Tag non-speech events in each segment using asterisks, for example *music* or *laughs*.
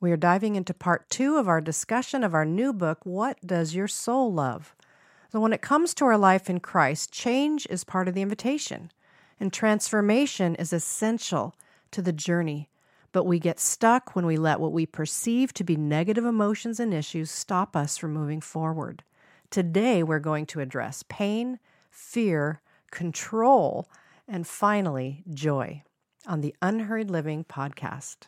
We are diving into part two of our discussion of our new book, What Does Your Soul Love? So, when it comes to our life in Christ, change is part of the invitation, and transformation is essential to the journey. But we get stuck when we let what we perceive to be negative emotions and issues stop us from moving forward. Today, we're going to address pain, fear, control, and finally, joy on the Unhurried Living podcast.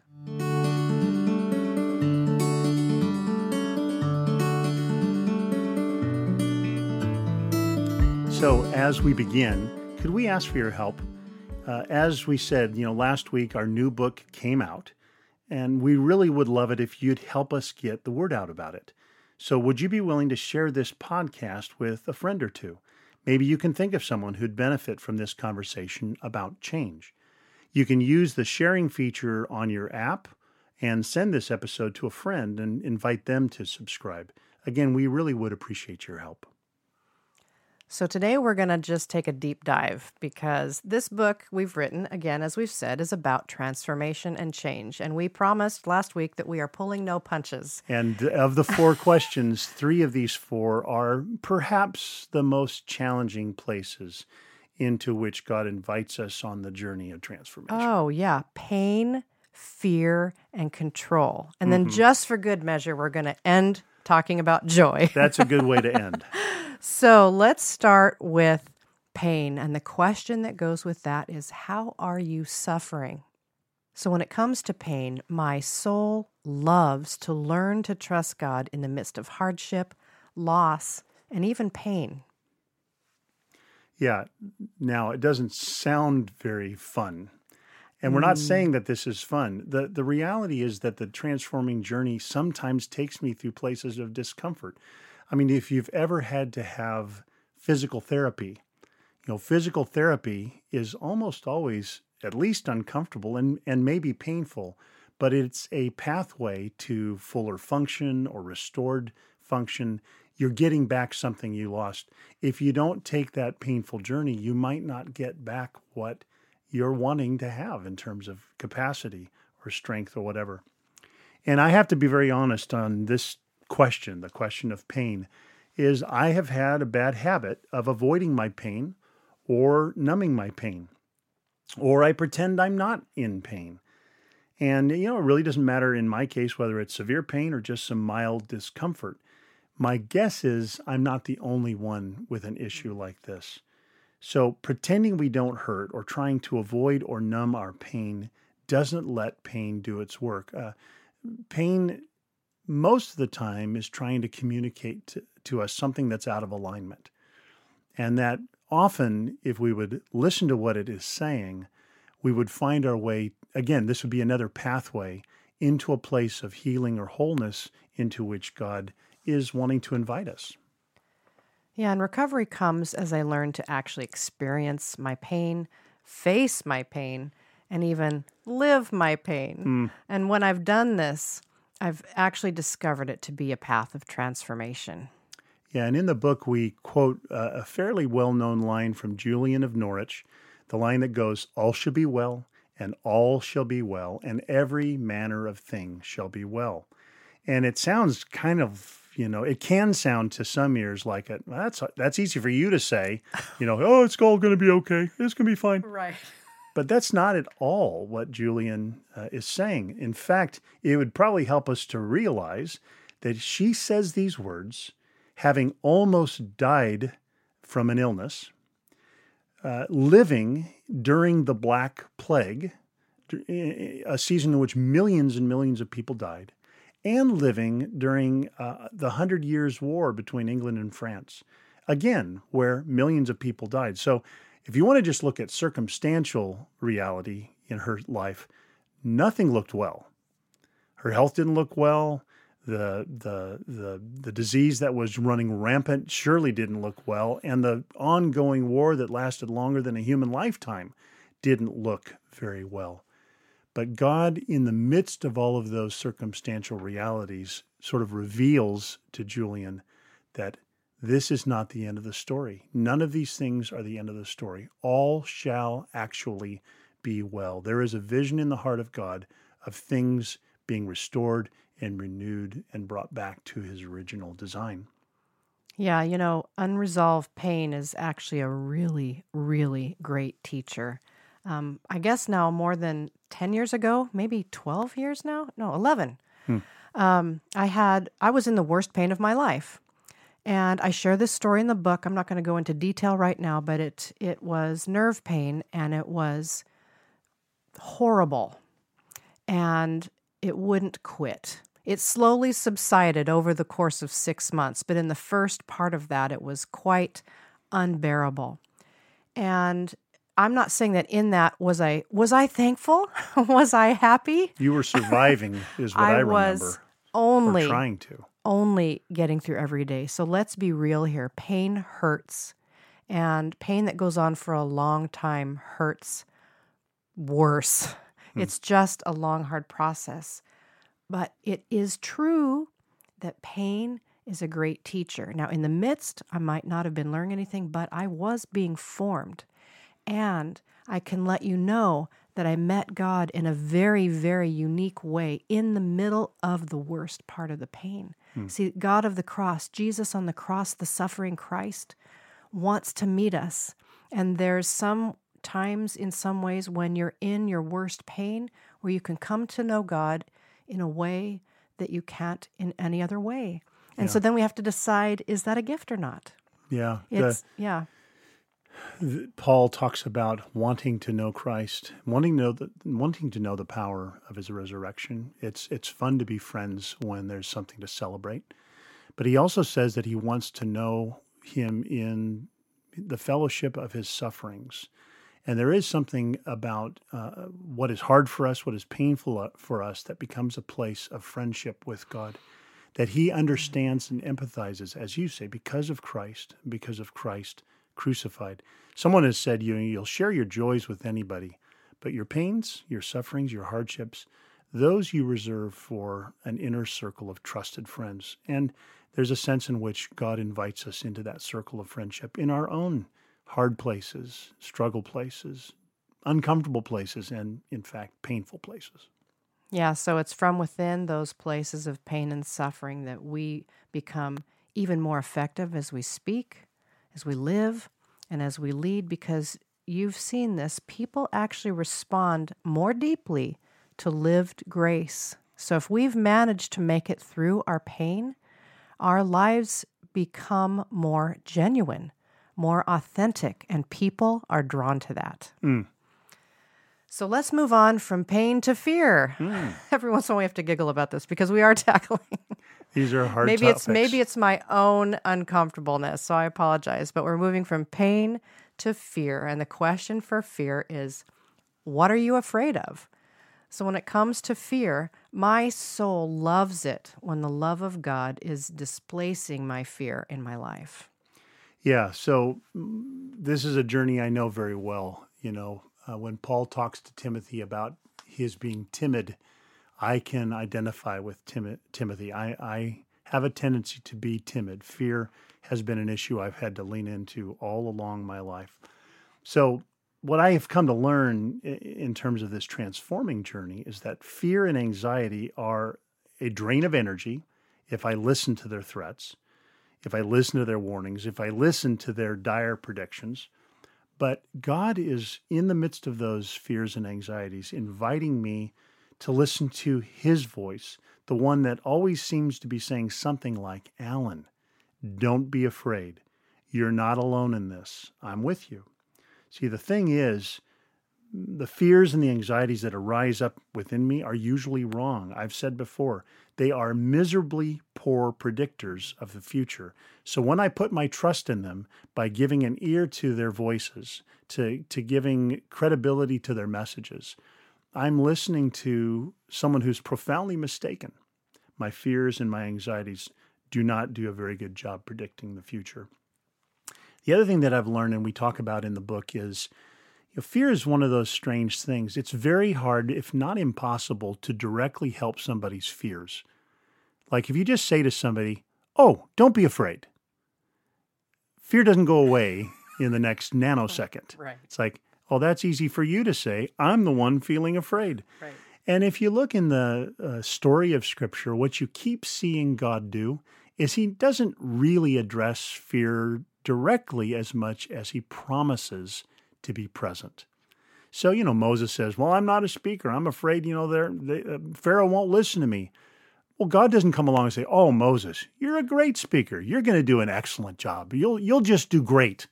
So, as we begin, could we ask for your help? Uh, as we said, you know, last week our new book came out, and we really would love it if you'd help us get the word out about it. So, would you be willing to share this podcast with a friend or two? Maybe you can think of someone who'd benefit from this conversation about change. You can use the sharing feature on your app and send this episode to a friend and invite them to subscribe. Again, we really would appreciate your help. So, today we're going to just take a deep dive because this book we've written, again, as we've said, is about transformation and change. And we promised last week that we are pulling no punches. And of the four *laughs* questions, three of these four are perhaps the most challenging places into which God invites us on the journey of transformation. Oh, yeah. Pain, fear, and control. And then, mm-hmm. just for good measure, we're going to end talking about joy. *laughs* That's a good way to end. So let's start with pain. And the question that goes with that is how are you suffering? So, when it comes to pain, my soul loves to learn to trust God in the midst of hardship, loss, and even pain. Yeah. Now, it doesn't sound very fun. And we're not mm. saying that this is fun. The, the reality is that the transforming journey sometimes takes me through places of discomfort. I mean, if you've ever had to have physical therapy, you know, physical therapy is almost always at least uncomfortable and, and maybe painful, but it's a pathway to fuller function or restored function. You're getting back something you lost. If you don't take that painful journey, you might not get back what you're wanting to have in terms of capacity or strength or whatever. And I have to be very honest on this question, the question of pain, is I have had a bad habit of avoiding my pain or numbing my pain, or I pretend I'm not in pain. And, you know, it really doesn't matter in my case whether it's severe pain or just some mild discomfort. My guess is I'm not the only one with an issue like this. So, pretending we don't hurt or trying to avoid or numb our pain doesn't let pain do its work. Uh, pain most of the time is trying to communicate to, to us something that's out of alignment. And that often, if we would listen to what it is saying, we would find our way, again, this would be another pathway into a place of healing or wholeness into which God is wanting to invite us. Yeah, and recovery comes as I learn to actually experience my pain, face my pain, and even live my pain. Mm. And when I've done this, I've actually discovered it to be a path of transformation. Yeah, and in the book, we quote uh, a fairly well known line from Julian of Norwich the line that goes, All shall be well, and all shall be well, and every manner of thing shall be well. And it sounds kind of, you know, it can sound to some ears like it. That's that's easy for you to say, you know, oh, it's all going to be okay. It's going to be fine. Right. But that's not at all what Julian uh, is saying. In fact, it would probably help us to realize that she says these words having almost died from an illness, uh, living during the Black Plague, a season in which millions and millions of people died, and living during uh, the Hundred Years' War between England and France, again, where millions of people died. So if you want to just look at circumstantial reality in her life, nothing looked well. Her health didn't look well. The, the the the disease that was running rampant surely didn't look well, and the ongoing war that lasted longer than a human lifetime didn't look very well. But God, in the midst of all of those circumstantial realities, sort of reveals to Julian that this is not the end of the story. None of these things are the end of the story. All shall actually be well. There is a vision in the heart of God of things being restored and renewed and brought back to his original design. Yeah, you know, unresolved pain is actually a really, really great teacher. Um, I guess now more than 10 years ago, maybe 12 years now? No, 11. Hmm. Um, I had, I was in the worst pain of my life. And I share this story in the book. I'm not going to go into detail right now, but it, it was nerve pain and it was horrible. And it wouldn't quit. It slowly subsided over the course of six months, but in the first part of that, it was quite unbearable. And I'm not saying that in that was I was I thankful? *laughs* was I happy? You were surviving, is what *laughs* I, I remember. Was only trying to only getting through every day. So let's be real here. Pain hurts, and pain that goes on for a long time hurts worse. Hmm. It's just a long, hard process. But it is true that pain is a great teacher. Now, in the midst, I might not have been learning anything, but I was being formed. And I can let you know that I met God in a very, very unique way in the middle of the worst part of the pain. Hmm. See, God of the cross, Jesus on the cross, the suffering Christ, wants to meet us. And there's some times in some ways when you're in your worst pain where you can come to know God in a way that you can't in any other way. And yeah. so then we have to decide is that a gift or not? Yeah. It's, the, yeah. Paul talks about wanting to know Christ, wanting to know the, wanting to know the power of his resurrection. It's it's fun to be friends when there's something to celebrate. But he also says that he wants to know him in the fellowship of his sufferings. And there is something about uh, what is hard for us, what is painful uh, for us, that becomes a place of friendship with God, that He understands and empathizes, as you say, because of Christ, because of Christ crucified. Someone has said, you you'll share your joys with anybody, but your pains, your sufferings, your hardships, those you reserve for an inner circle of trusted friends. And there's a sense in which God invites us into that circle of friendship in our own hard places, struggle places, uncomfortable places, and in fact, painful places. Yeah, so it's from within those places of pain and suffering that we become even more effective as we speak, as we live, and as we lead, because you've seen this. People actually respond more deeply to lived grace. So if we've managed to make it through our pain, our lives become more genuine more authentic, and people are drawn to that. Mm. So let's move on from pain to fear. Mm. *laughs* Every once in a while, we have to giggle about this because we are *laughs* tackling. These are hard. maybe topics. it's maybe it's my own uncomfortableness, so I apologize. But we're moving from pain to fear, and the question for fear is, what are you afraid of? So when it comes to fear, my soul loves it when the love of God is displacing my fear in my life. Yeah, so mm, this is a journey I know very well. You know, uh, when Paul talks to Timothy about his being timid, I can identify with Tim- Timothy. I, I have a tendency to be timid. Fear has been an issue I've had to lean into all along my life. So, what I have come to learn in terms of this transforming journey is that fear and anxiety are a drain of energy if I listen to their threats if I listen to their warnings, if I listen to their dire predictions. But God is in the midst of those fears and anxieties, inviting me to listen to His voice, the one that always seems to be saying something like, Alan, don't be afraid. You're not alone in this. I'm with you. See, the thing is, the fears and the anxieties that arise up within me are usually wrong. I've said before, they are miserably poor predictors of the future. So when I put my trust in them by giving an ear to their voices, to, to giving credibility to their messages, I'm listening to someone who's profoundly mistaken. My fears and my anxieties do not do a very good job predicting the future. The other thing that I've learned, and we talk about in the book, is you know, fear is one of those strange things. It's very hard, if not impossible, to directly help somebody's fears. Like if you just say to somebody, Oh, don't be afraid, fear doesn't go away in the next *laughs* nanosecond. Right. It's like, Oh, that's easy for you to say. I'm the one feeling afraid. Right. And if you look in the uh, story of Scripture, what you keep seeing God do is He doesn't really address fear directly as much as He promises to be present. So, you know, Moses says, Well, I'm not a speaker. I'm afraid, you know, they, uh, Pharaoh won't listen to me. Well, God doesn't come along and say, "Oh, Moses, you're a great speaker. You're going to do an excellent job. You'll you'll just do great."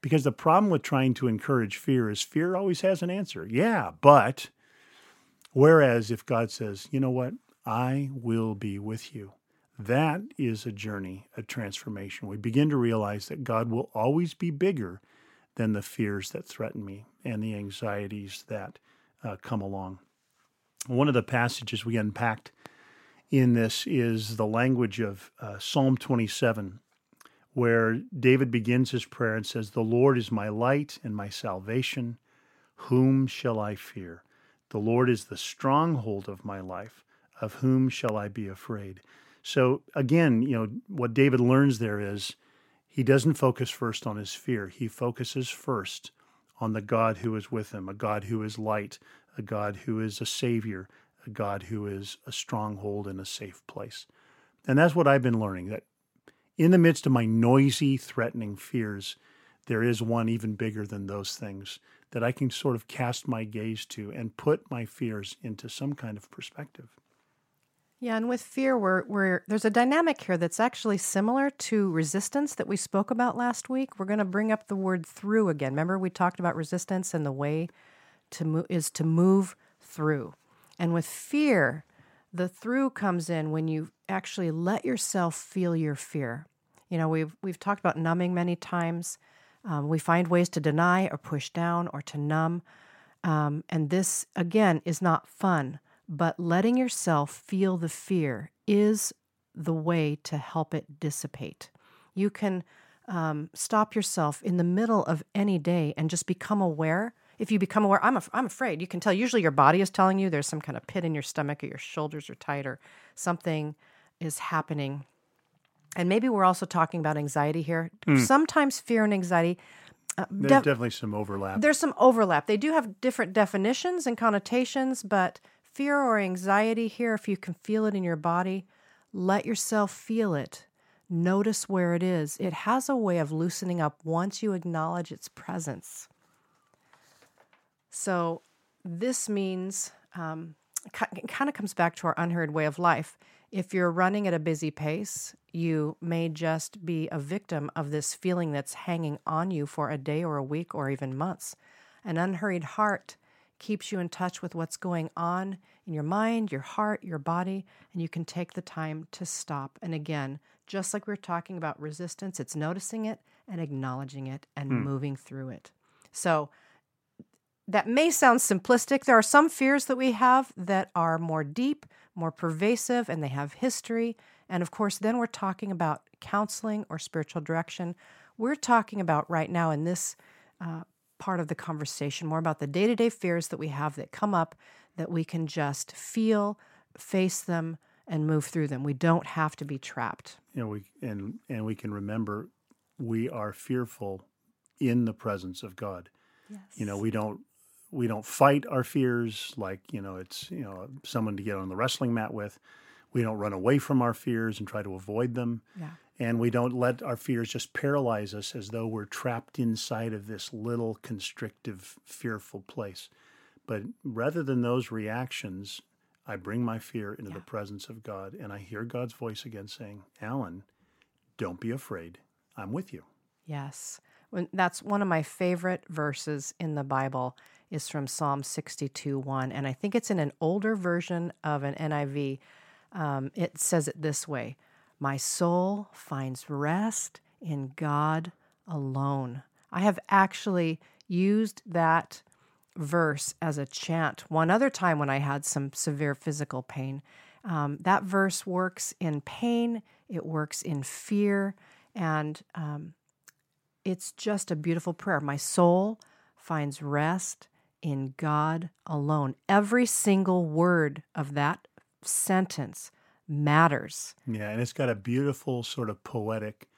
Because the problem with trying to encourage fear is fear always has an answer. Yeah, but whereas if God says, "You know what? I will be with you." That is a journey, a transformation. We begin to realize that God will always be bigger than the fears that threaten me and the anxieties that uh, come along. One of the passages we unpacked in this is the language of uh, Psalm 27, where David begins his prayer and says, The Lord is my light and my salvation. Whom shall I fear? The Lord is the stronghold of my life. Of whom shall I be afraid? So, again, you know, what David learns there is he doesn't focus first on his fear. He focuses first on the God who is with him, a God who is light, a God who is a savior, a God who is a stronghold and a safe place. And that's what I've been learning that in the midst of my noisy, threatening fears, there is one even bigger than those things that I can sort of cast my gaze to and put my fears into some kind of perspective. Yeah, and with fear, we're, we're, there's a dynamic here that's actually similar to resistance that we spoke about last week. We're going to bring up the word through again. Remember, we talked about resistance and the way to move is to move through. And with fear, the through comes in when you actually let yourself feel your fear. You know, we've we've talked about numbing many times. Um, we find ways to deny or push down or to numb, um, and this again is not fun. But letting yourself feel the fear is the way to help it dissipate. You can um, stop yourself in the middle of any day and just become aware if you become aware, I'm, af- I'm afraid, you can tell usually your body is telling you there's some kind of pit in your stomach or your shoulders are tight or something is happening. And maybe we're also talking about anxiety here. Mm. Sometimes fear and anxiety. Uh, there's def- definitely some overlap. There's some overlap. They do have different definitions and connotations, but fear or anxiety here, if you can feel it in your body, let yourself feel it. Notice where it is. It has a way of loosening up once you acknowledge its presence. So this means um, it kind of comes back to our unheard way of life. If you're running at a busy pace, you may just be a victim of this feeling that's hanging on you for a day or a week or even months. An unhurried heart keeps you in touch with what's going on in your mind, your heart, your body, and you can take the time to stop. And again, just like we are talking about resistance, it's noticing it and acknowledging it and hmm. moving through it. So, that may sound simplistic. There are some fears that we have that are more deep, more pervasive, and they have history. And of course, then we're talking about counseling or spiritual direction. We're talking about right now in this uh, part of the conversation more about the day to day fears that we have that come up that we can just feel, face them, and move through them. We don't have to be trapped. You know, we and and we can remember we are fearful in the presence of God. Yes. You know, we don't we don't fight our fears like you know it's you know someone to get on the wrestling mat with we don't run away from our fears and try to avoid them yeah. and we don't let our fears just paralyze us as though we're trapped inside of this little constrictive fearful place but rather than those reactions i bring my fear into yeah. the presence of god and i hear god's voice again saying alan don't be afraid i'm with you yes that's one of my favorite verses in the bible is from Psalm 62 1. And I think it's in an older version of an NIV. Um, it says it this way My soul finds rest in God alone. I have actually used that verse as a chant one other time when I had some severe physical pain. Um, that verse works in pain, it works in fear, and um, it's just a beautiful prayer. My soul finds rest in God alone. Every single word of that sentence matters. Yeah, and it's got a beautiful sort of poetic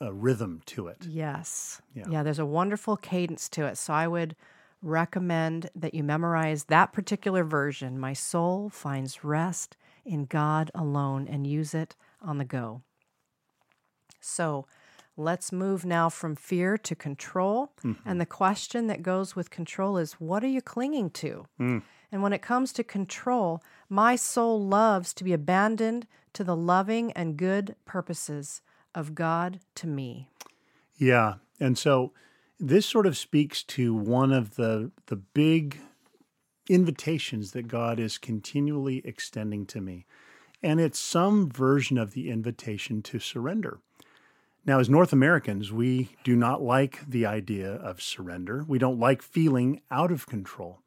uh, rhythm to it. Yes. Yeah. yeah, there's a wonderful cadence to it. So I would recommend that you memorize that particular version. My soul finds rest in God alone and use it on the go. So let's move now from fear to control. Mm-hmm. And the question that goes with control is what are you clinging to? Mm. And when it comes to control, my soul loves to be abandoned to the loving and good purposes of God to me. Yeah. And so this sort of speaks to one of the the big invitations that God is continually extending to me. And it's some version of the invitation to surrender. Now, as North Americans, we do not like the idea of surrender. We don't like feeling out of control.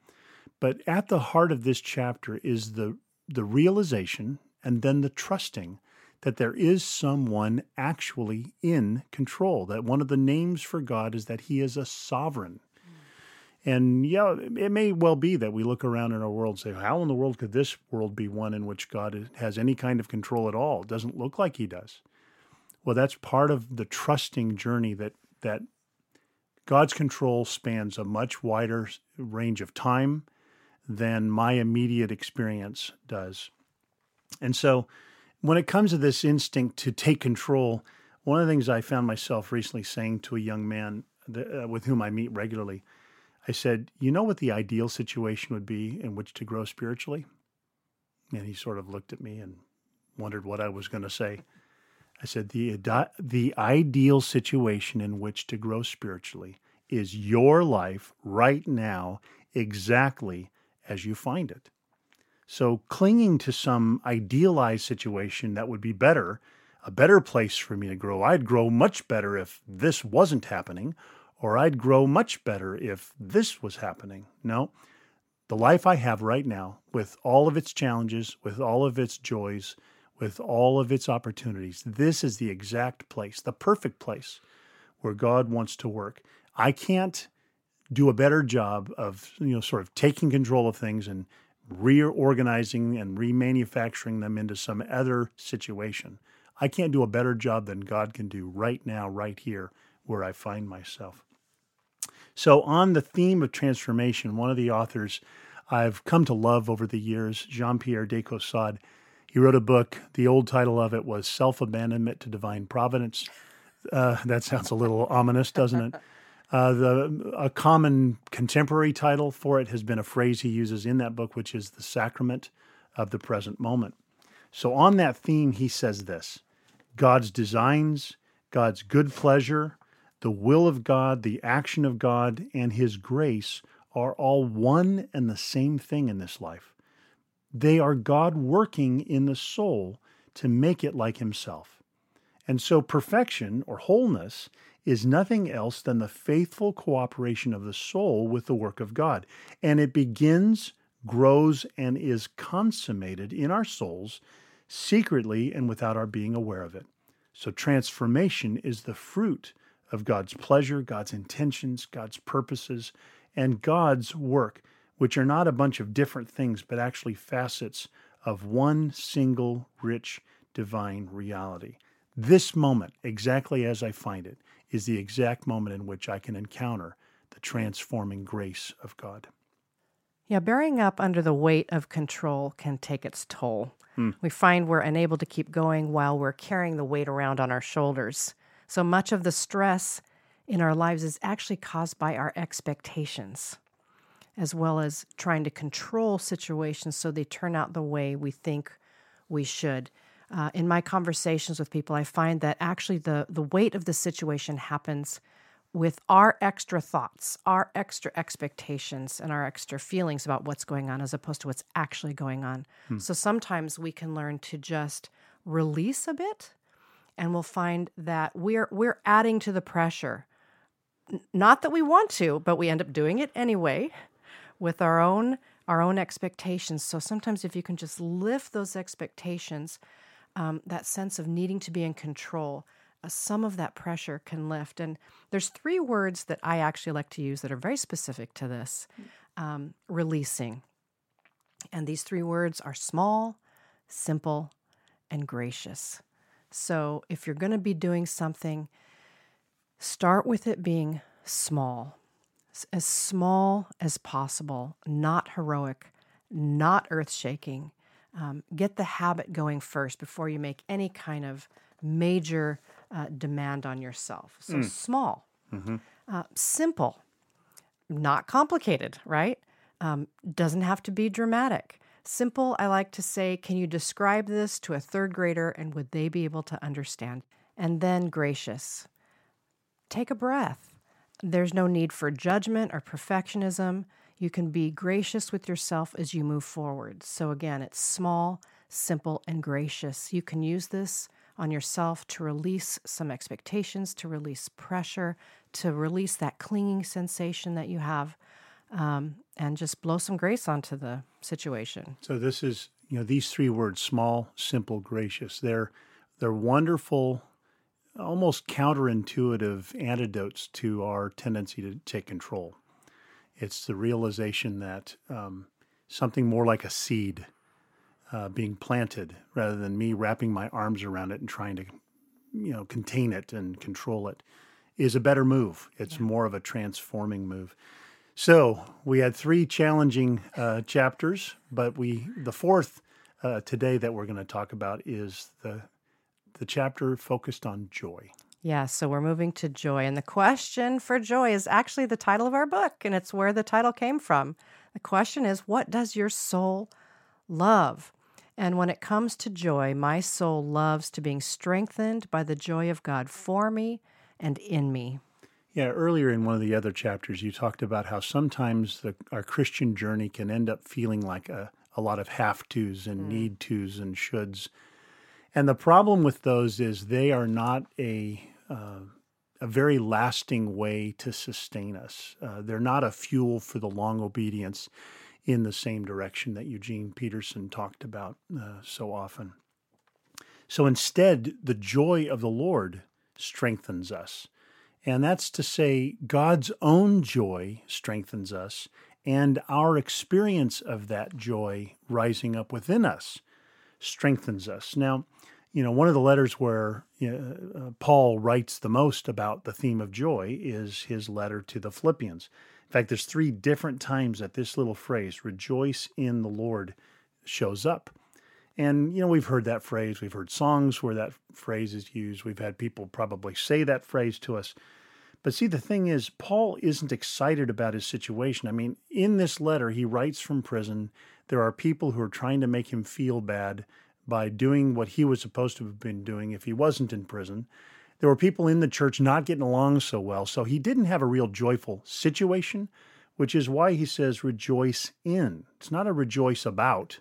But at the heart of this chapter is the, the realization and then the trusting that there is someone actually in control, that one of the names for God is that he is a sovereign. Mm. And yeah, it may well be that we look around in our world and say, how in the world could this world be one in which God has any kind of control at all? It doesn't look like he does. Well, that's part of the trusting journey that that God's control spans a much wider range of time than my immediate experience does. And so when it comes to this instinct to take control, one of the things I found myself recently saying to a young man that, uh, with whom I meet regularly, I said, You know what the ideal situation would be in which to grow spiritually? And he sort of looked at me and wondered what I was going to say. I said, the, the ideal situation in which to grow spiritually is your life right now, exactly as you find it. So, clinging to some idealized situation that would be better, a better place for me to grow, I'd grow much better if this wasn't happening, or I'd grow much better if this was happening. No, the life I have right now, with all of its challenges, with all of its joys, with all of its opportunities. This is the exact place, the perfect place where God wants to work. I can't do a better job of, you know, sort of taking control of things and reorganizing and remanufacturing them into some other situation. I can't do a better job than God can do right now, right here, where I find myself. So, on the theme of transformation, one of the authors I've come to love over the years, Jean Pierre de Caussade, he wrote a book. The old title of it was Self Abandonment to Divine Providence. Uh, that sounds a little ominous, doesn't it? *laughs* Uh, the a common contemporary title for it has been a phrase he uses in that book, which is the sacrament of the present moment. So, on that theme, he says this God's designs, God's good pleasure, the will of God, the action of God, and His grace are all one and the same thing in this life. They are God working in the soul to make it like Himself. And so, perfection or wholeness is nothing else than the faithful cooperation of the soul with the work of God. And it begins, grows, and is consummated in our souls secretly and without our being aware of it. So, transformation is the fruit of God's pleasure, God's intentions, God's purposes, and God's work which are not a bunch of different things, but actually facets of one single rich divine reality. This moment, exactly as I find it, is the exact moment in which I can encounter the transforming grace of God. Yeah, bearing up under the weight of control can take its toll. Hmm. We find we're unable to keep going while we're carrying the weight around on our shoulders. So much of the stress in our lives is actually caused by our expectations as well as trying to control situations so they turn out the way we think we should. Uh, in my conversations with people, I find that actually the, the weight of the situation happens with our extra thoughts, our extra expectations, and our extra feelings about what's going on as opposed to what's actually going on. Hmm. So sometimes we can learn to just release a bit and we'll find that we're we're adding to the pressure. Not that we want to, but we end up doing it anyway with our own our own expectations. So sometimes if you can just lift those expectations, um, that sense of needing to be in control, uh, some of that pressure can lift. And there's three words that I actually like to use that are very specific to this um, releasing. And these three words are small, simple, and gracious. So if you're going to be doing something, start with it being small as small as possible, not heroic, not earth shaking. Um, get the habit going first before you make any kind of major uh, demand on yourself. So small, uh, simple, not complicated, right? Um, doesn't have to be dramatic. Simple, I like to say, can you describe this to a third grader and would they be able to understand? And then gracious. Take a breath. There's no need for judgment or perfectionism. You can be gracious with yourself as you move forward. So, again, it's small, simple, and gracious. You can use this on yourself to release some expectations, to release pressure, to release that clinging sensation that you have, um, and just blow some grace onto the situation. So this is, you know, these three words: small, simple, gracious. They're they're wonderful, almost counterintuitive antidotes to our tendency to take control. It's the realization that um, something more like a seed uh, being planted, rather than me wrapping my arms around it and trying to, you know, contain it and control it, is a better move. It's more of a transforming move. So we had three challenging uh, chapters, but we the fourth uh, today that we're going to talk about is the the chapter focused on joy. Yeah, so we're moving to joy. And the question for joy is actually the title of our book, and it's where the title came from. The question is, what does your soul love? And when it comes to joy, my soul loves to being strengthened by the joy of God for me and in me. Yeah, earlier in one of the other chapters, you talked about how sometimes the, our Christian journey can end up feeling like a, a lot of have tos and hmm. need tos and shoulds. And the problem with those is they are not a uh, a very lasting way to sustain us. Uh, they're not a fuel for the long obedience in the same direction that Eugene Peterson talked about uh, so often. So instead, the joy of the Lord strengthens us. And that's to say, God's own joy strengthens us, and our experience of that joy rising up within us strengthens us. Now, you know, one of the letters where you know, uh, Paul writes the most about the theme of joy is his letter to the Philippians. In fact, there's three different times that this little phrase, rejoice in the Lord, shows up. And, you know, we've heard that phrase. We've heard songs where that phrase is used. We've had people probably say that phrase to us. But see, the thing is, Paul isn't excited about his situation. I mean, in this letter, he writes from prison. There are people who are trying to make him feel bad by doing what he was supposed to have been doing if he wasn't in prison. There were people in the church not getting along so well. So he didn't have a real joyful situation, which is why he says rejoice in. It's not a rejoice about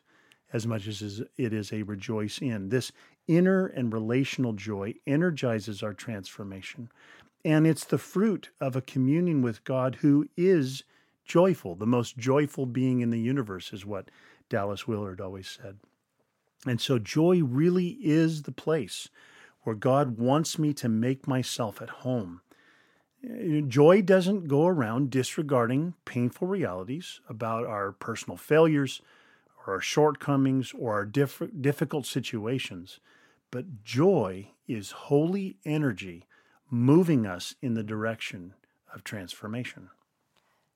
as much as it is a rejoice in. This inner and relational joy energizes our transformation. And it's the fruit of a communion with God who is joyful. The most joyful being in the universe is what Dallas Willard always said. And so joy really is the place where God wants me to make myself at home. Eh, joy doesn't go around disregarding painful realities about our personal failures or our shortcomings or our diff- difficult situations, but joy is holy energy moving us in the direction of transformation.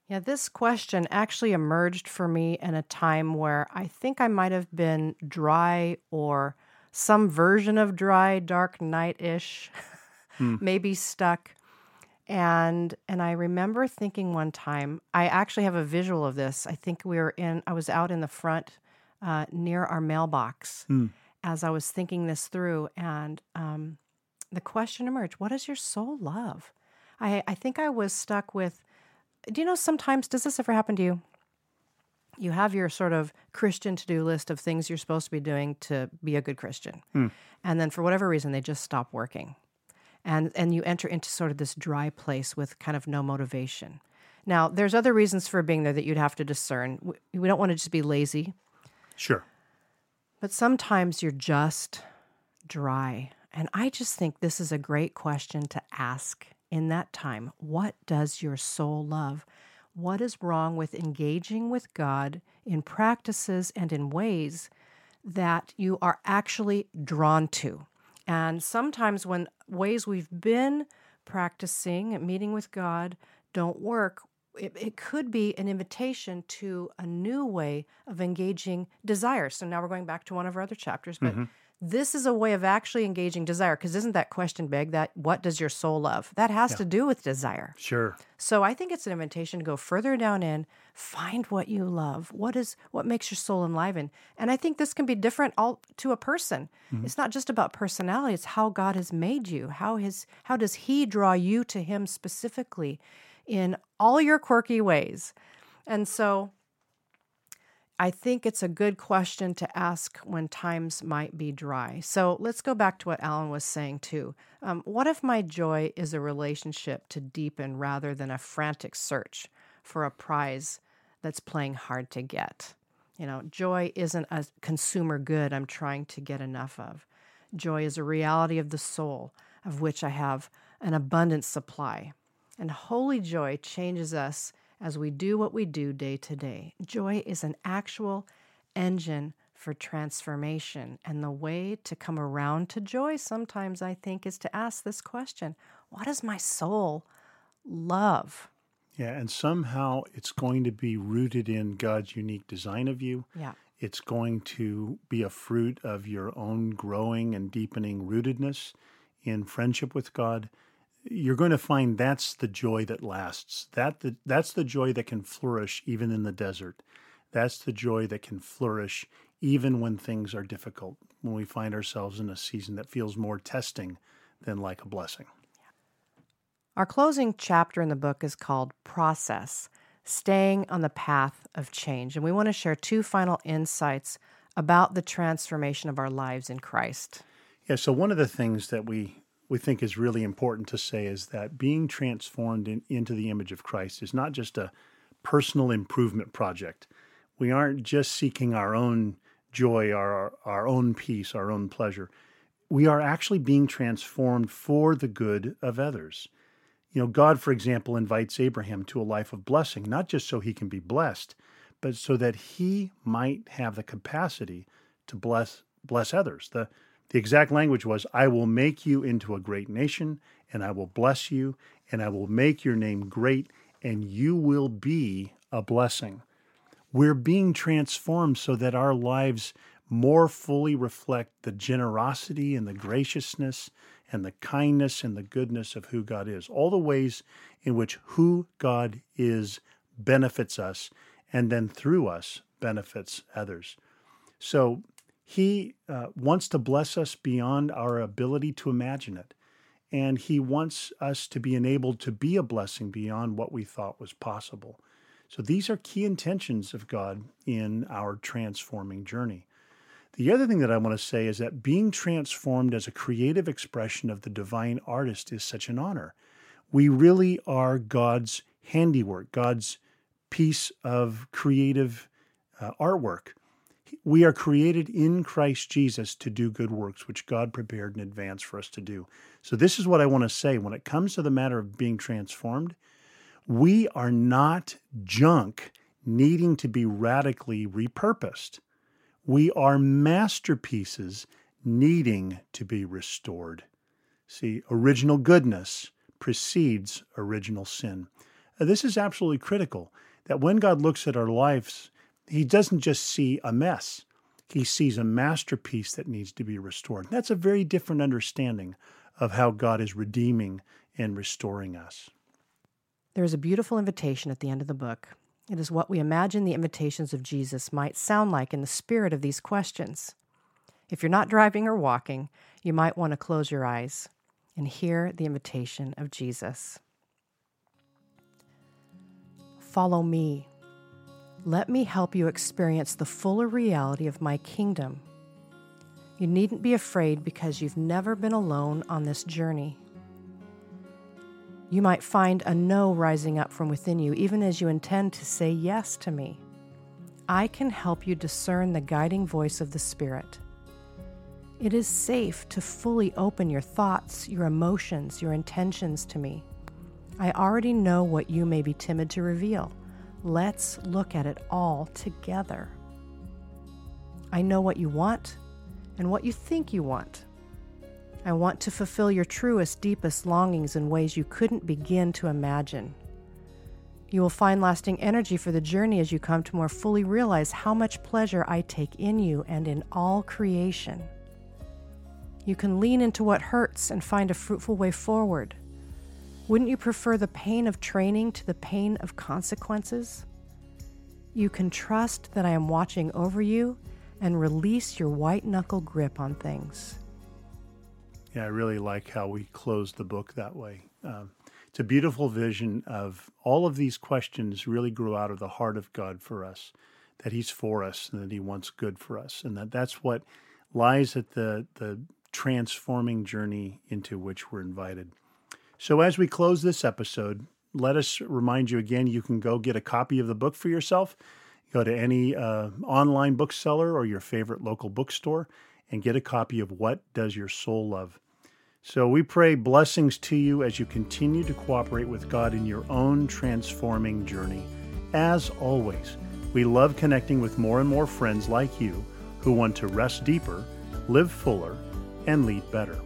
Yeah, this question actually emerged for me in a time where I think I might have been dry or some version of dry, dark night ish, *laughs* maybe stuck. And and I remember thinking one time, I actually have a visual of this. I think we were in, I was out in the front uh, near our mailbox as I was thinking this through, and um, the question emerged: What does your soul love? I I think I was stuck with do you know sometimes does this ever happen to you? You have your sort of christian to-do list of things you're supposed to be doing to be a good christian. Hmm. And then for whatever reason they just stop working. And and you enter into sort of this dry place with kind of no motivation. Now there's other reasons for being there that you'd have to discern. We, we don't want to just be lazy. Sure. but sometimes you're just dry. And I just think this is a great question to ask in that time. What does your soul love? What is wrong with engaging with God in practices and in ways that you are actually drawn to? And sometimes when ways we've been practicing, meeting with God, don't work, it, it could be an invitation to a new way of engaging desire. So now we're going back to one of our other chapters, but mm-hmm. This is a way of actually engaging desire. Because isn't that question big? That what does your soul love? That has to do with desire. Sure. So I think it's an invitation to go further down in, find what you love. What is what makes your soul enliven? And I think this can be different all to a person. Mm-hmm. It's not just about personality, it's how God has made you. How his how does he draw you to him specifically in all your quirky ways? And so I think it's a good question to ask when times might be dry. So let's go back to what Alan was saying too. Um, what if my joy is a relationship to deepen rather than a frantic search for a prize that's playing hard to get? You know, joy isn't a consumer good I'm trying to get enough of. Joy is a reality of the soul, of which I have an abundant supply. And holy joy changes us as we do what we do day to day. Joy is an actual engine for transformation. And the way to come around to joy sometimes, I think, is to ask this question What does my soul love? Yeah, and somehow it's going to be rooted in God's unique design of you. Yeah. It's going to be a fruit of your own growing and deepening rootedness in friendship with God. You're going to find that's the joy that lasts. That the, that's the joy that can flourish even in the desert. That's the joy that can flourish even when things are difficult. When we find ourselves in a season that feels more testing than like a blessing. Our closing chapter in the book is called Process Staying on the Path of Change. And we want to share two final insights about the transformation of our lives in Christ. Yeah, so one of the things that we we think is really important to say is that being transformed in, into the image of Christ is not just a personal improvement project. We aren't just seeking our own joy, our our own peace, our own pleasure. We are actually being transformed for the good of others. You know, God, for example, invites Abraham to a life of blessing, not just so he can be blessed, but so that he might have the capacity to bless bless others. The the exact language was, I will make you into a great nation, and I will bless you, and I will make your name great, and you will be a blessing. We're being transformed so that our lives more fully reflect the generosity and the graciousness and the kindness and the goodness of who God is. All the ways in which who God is benefits us, and then through us benefits others. So, he uh, wants to bless us beyond our ability to imagine it. And He wants us to be enabled to be a blessing beyond what we thought was possible. So these are key intentions of God in our transforming journey. The other thing that I want to say is that being transformed as a creative expression of the divine artist is such an honor. We really are God's handiwork, God's piece of creative uh, artwork. We are created in Christ Jesus to do good works, which God prepared in advance for us to do. So, this is what I want to say when it comes to the matter of being transformed. We are not junk needing to be radically repurposed. We are masterpieces needing to be restored. See, original goodness precedes original sin. This is absolutely critical that when God looks at our lives, he doesn't just see a mess, he sees a masterpiece that needs to be restored. That's a very different understanding of how God is redeeming and restoring us. There is a beautiful invitation at the end of the book. It is what we imagine the invitations of Jesus might sound like in the spirit of these questions. If you're not driving or walking, you might want to close your eyes and hear the invitation of Jesus. Follow me. Let me help you experience the fuller reality of my kingdom. You needn't be afraid because you've never been alone on this journey. You might find a no rising up from within you, even as you intend to say yes to me. I can help you discern the guiding voice of the Spirit. It is safe to fully open your thoughts, your emotions, your intentions to me. I already know what you may be timid to reveal. Let's look at it all together. I know what you want and what you think you want. I want to fulfill your truest, deepest longings in ways you couldn't begin to imagine. You will find lasting energy for the journey as you come to more fully realize how much pleasure I take in you and in all creation. You can lean into what hurts and find a fruitful way forward. Wouldn't you prefer the pain of training to the pain of consequences? You can trust that I am watching over you and release your white knuckle grip on things. Yeah, I really like how we close the book that way. Um, it's a beautiful vision of all of these questions really grew out of the heart of God for us, that He's for us and that He wants good for us, and that that's what lies at the the transforming journey into which we're invited. So, as we close this episode, let us remind you again you can go get a copy of the book for yourself. Go to any uh, online bookseller or your favorite local bookstore and get a copy of What Does Your Soul Love? So, we pray blessings to you as you continue to cooperate with God in your own transforming journey. As always, we love connecting with more and more friends like you who want to rest deeper, live fuller, and lead better.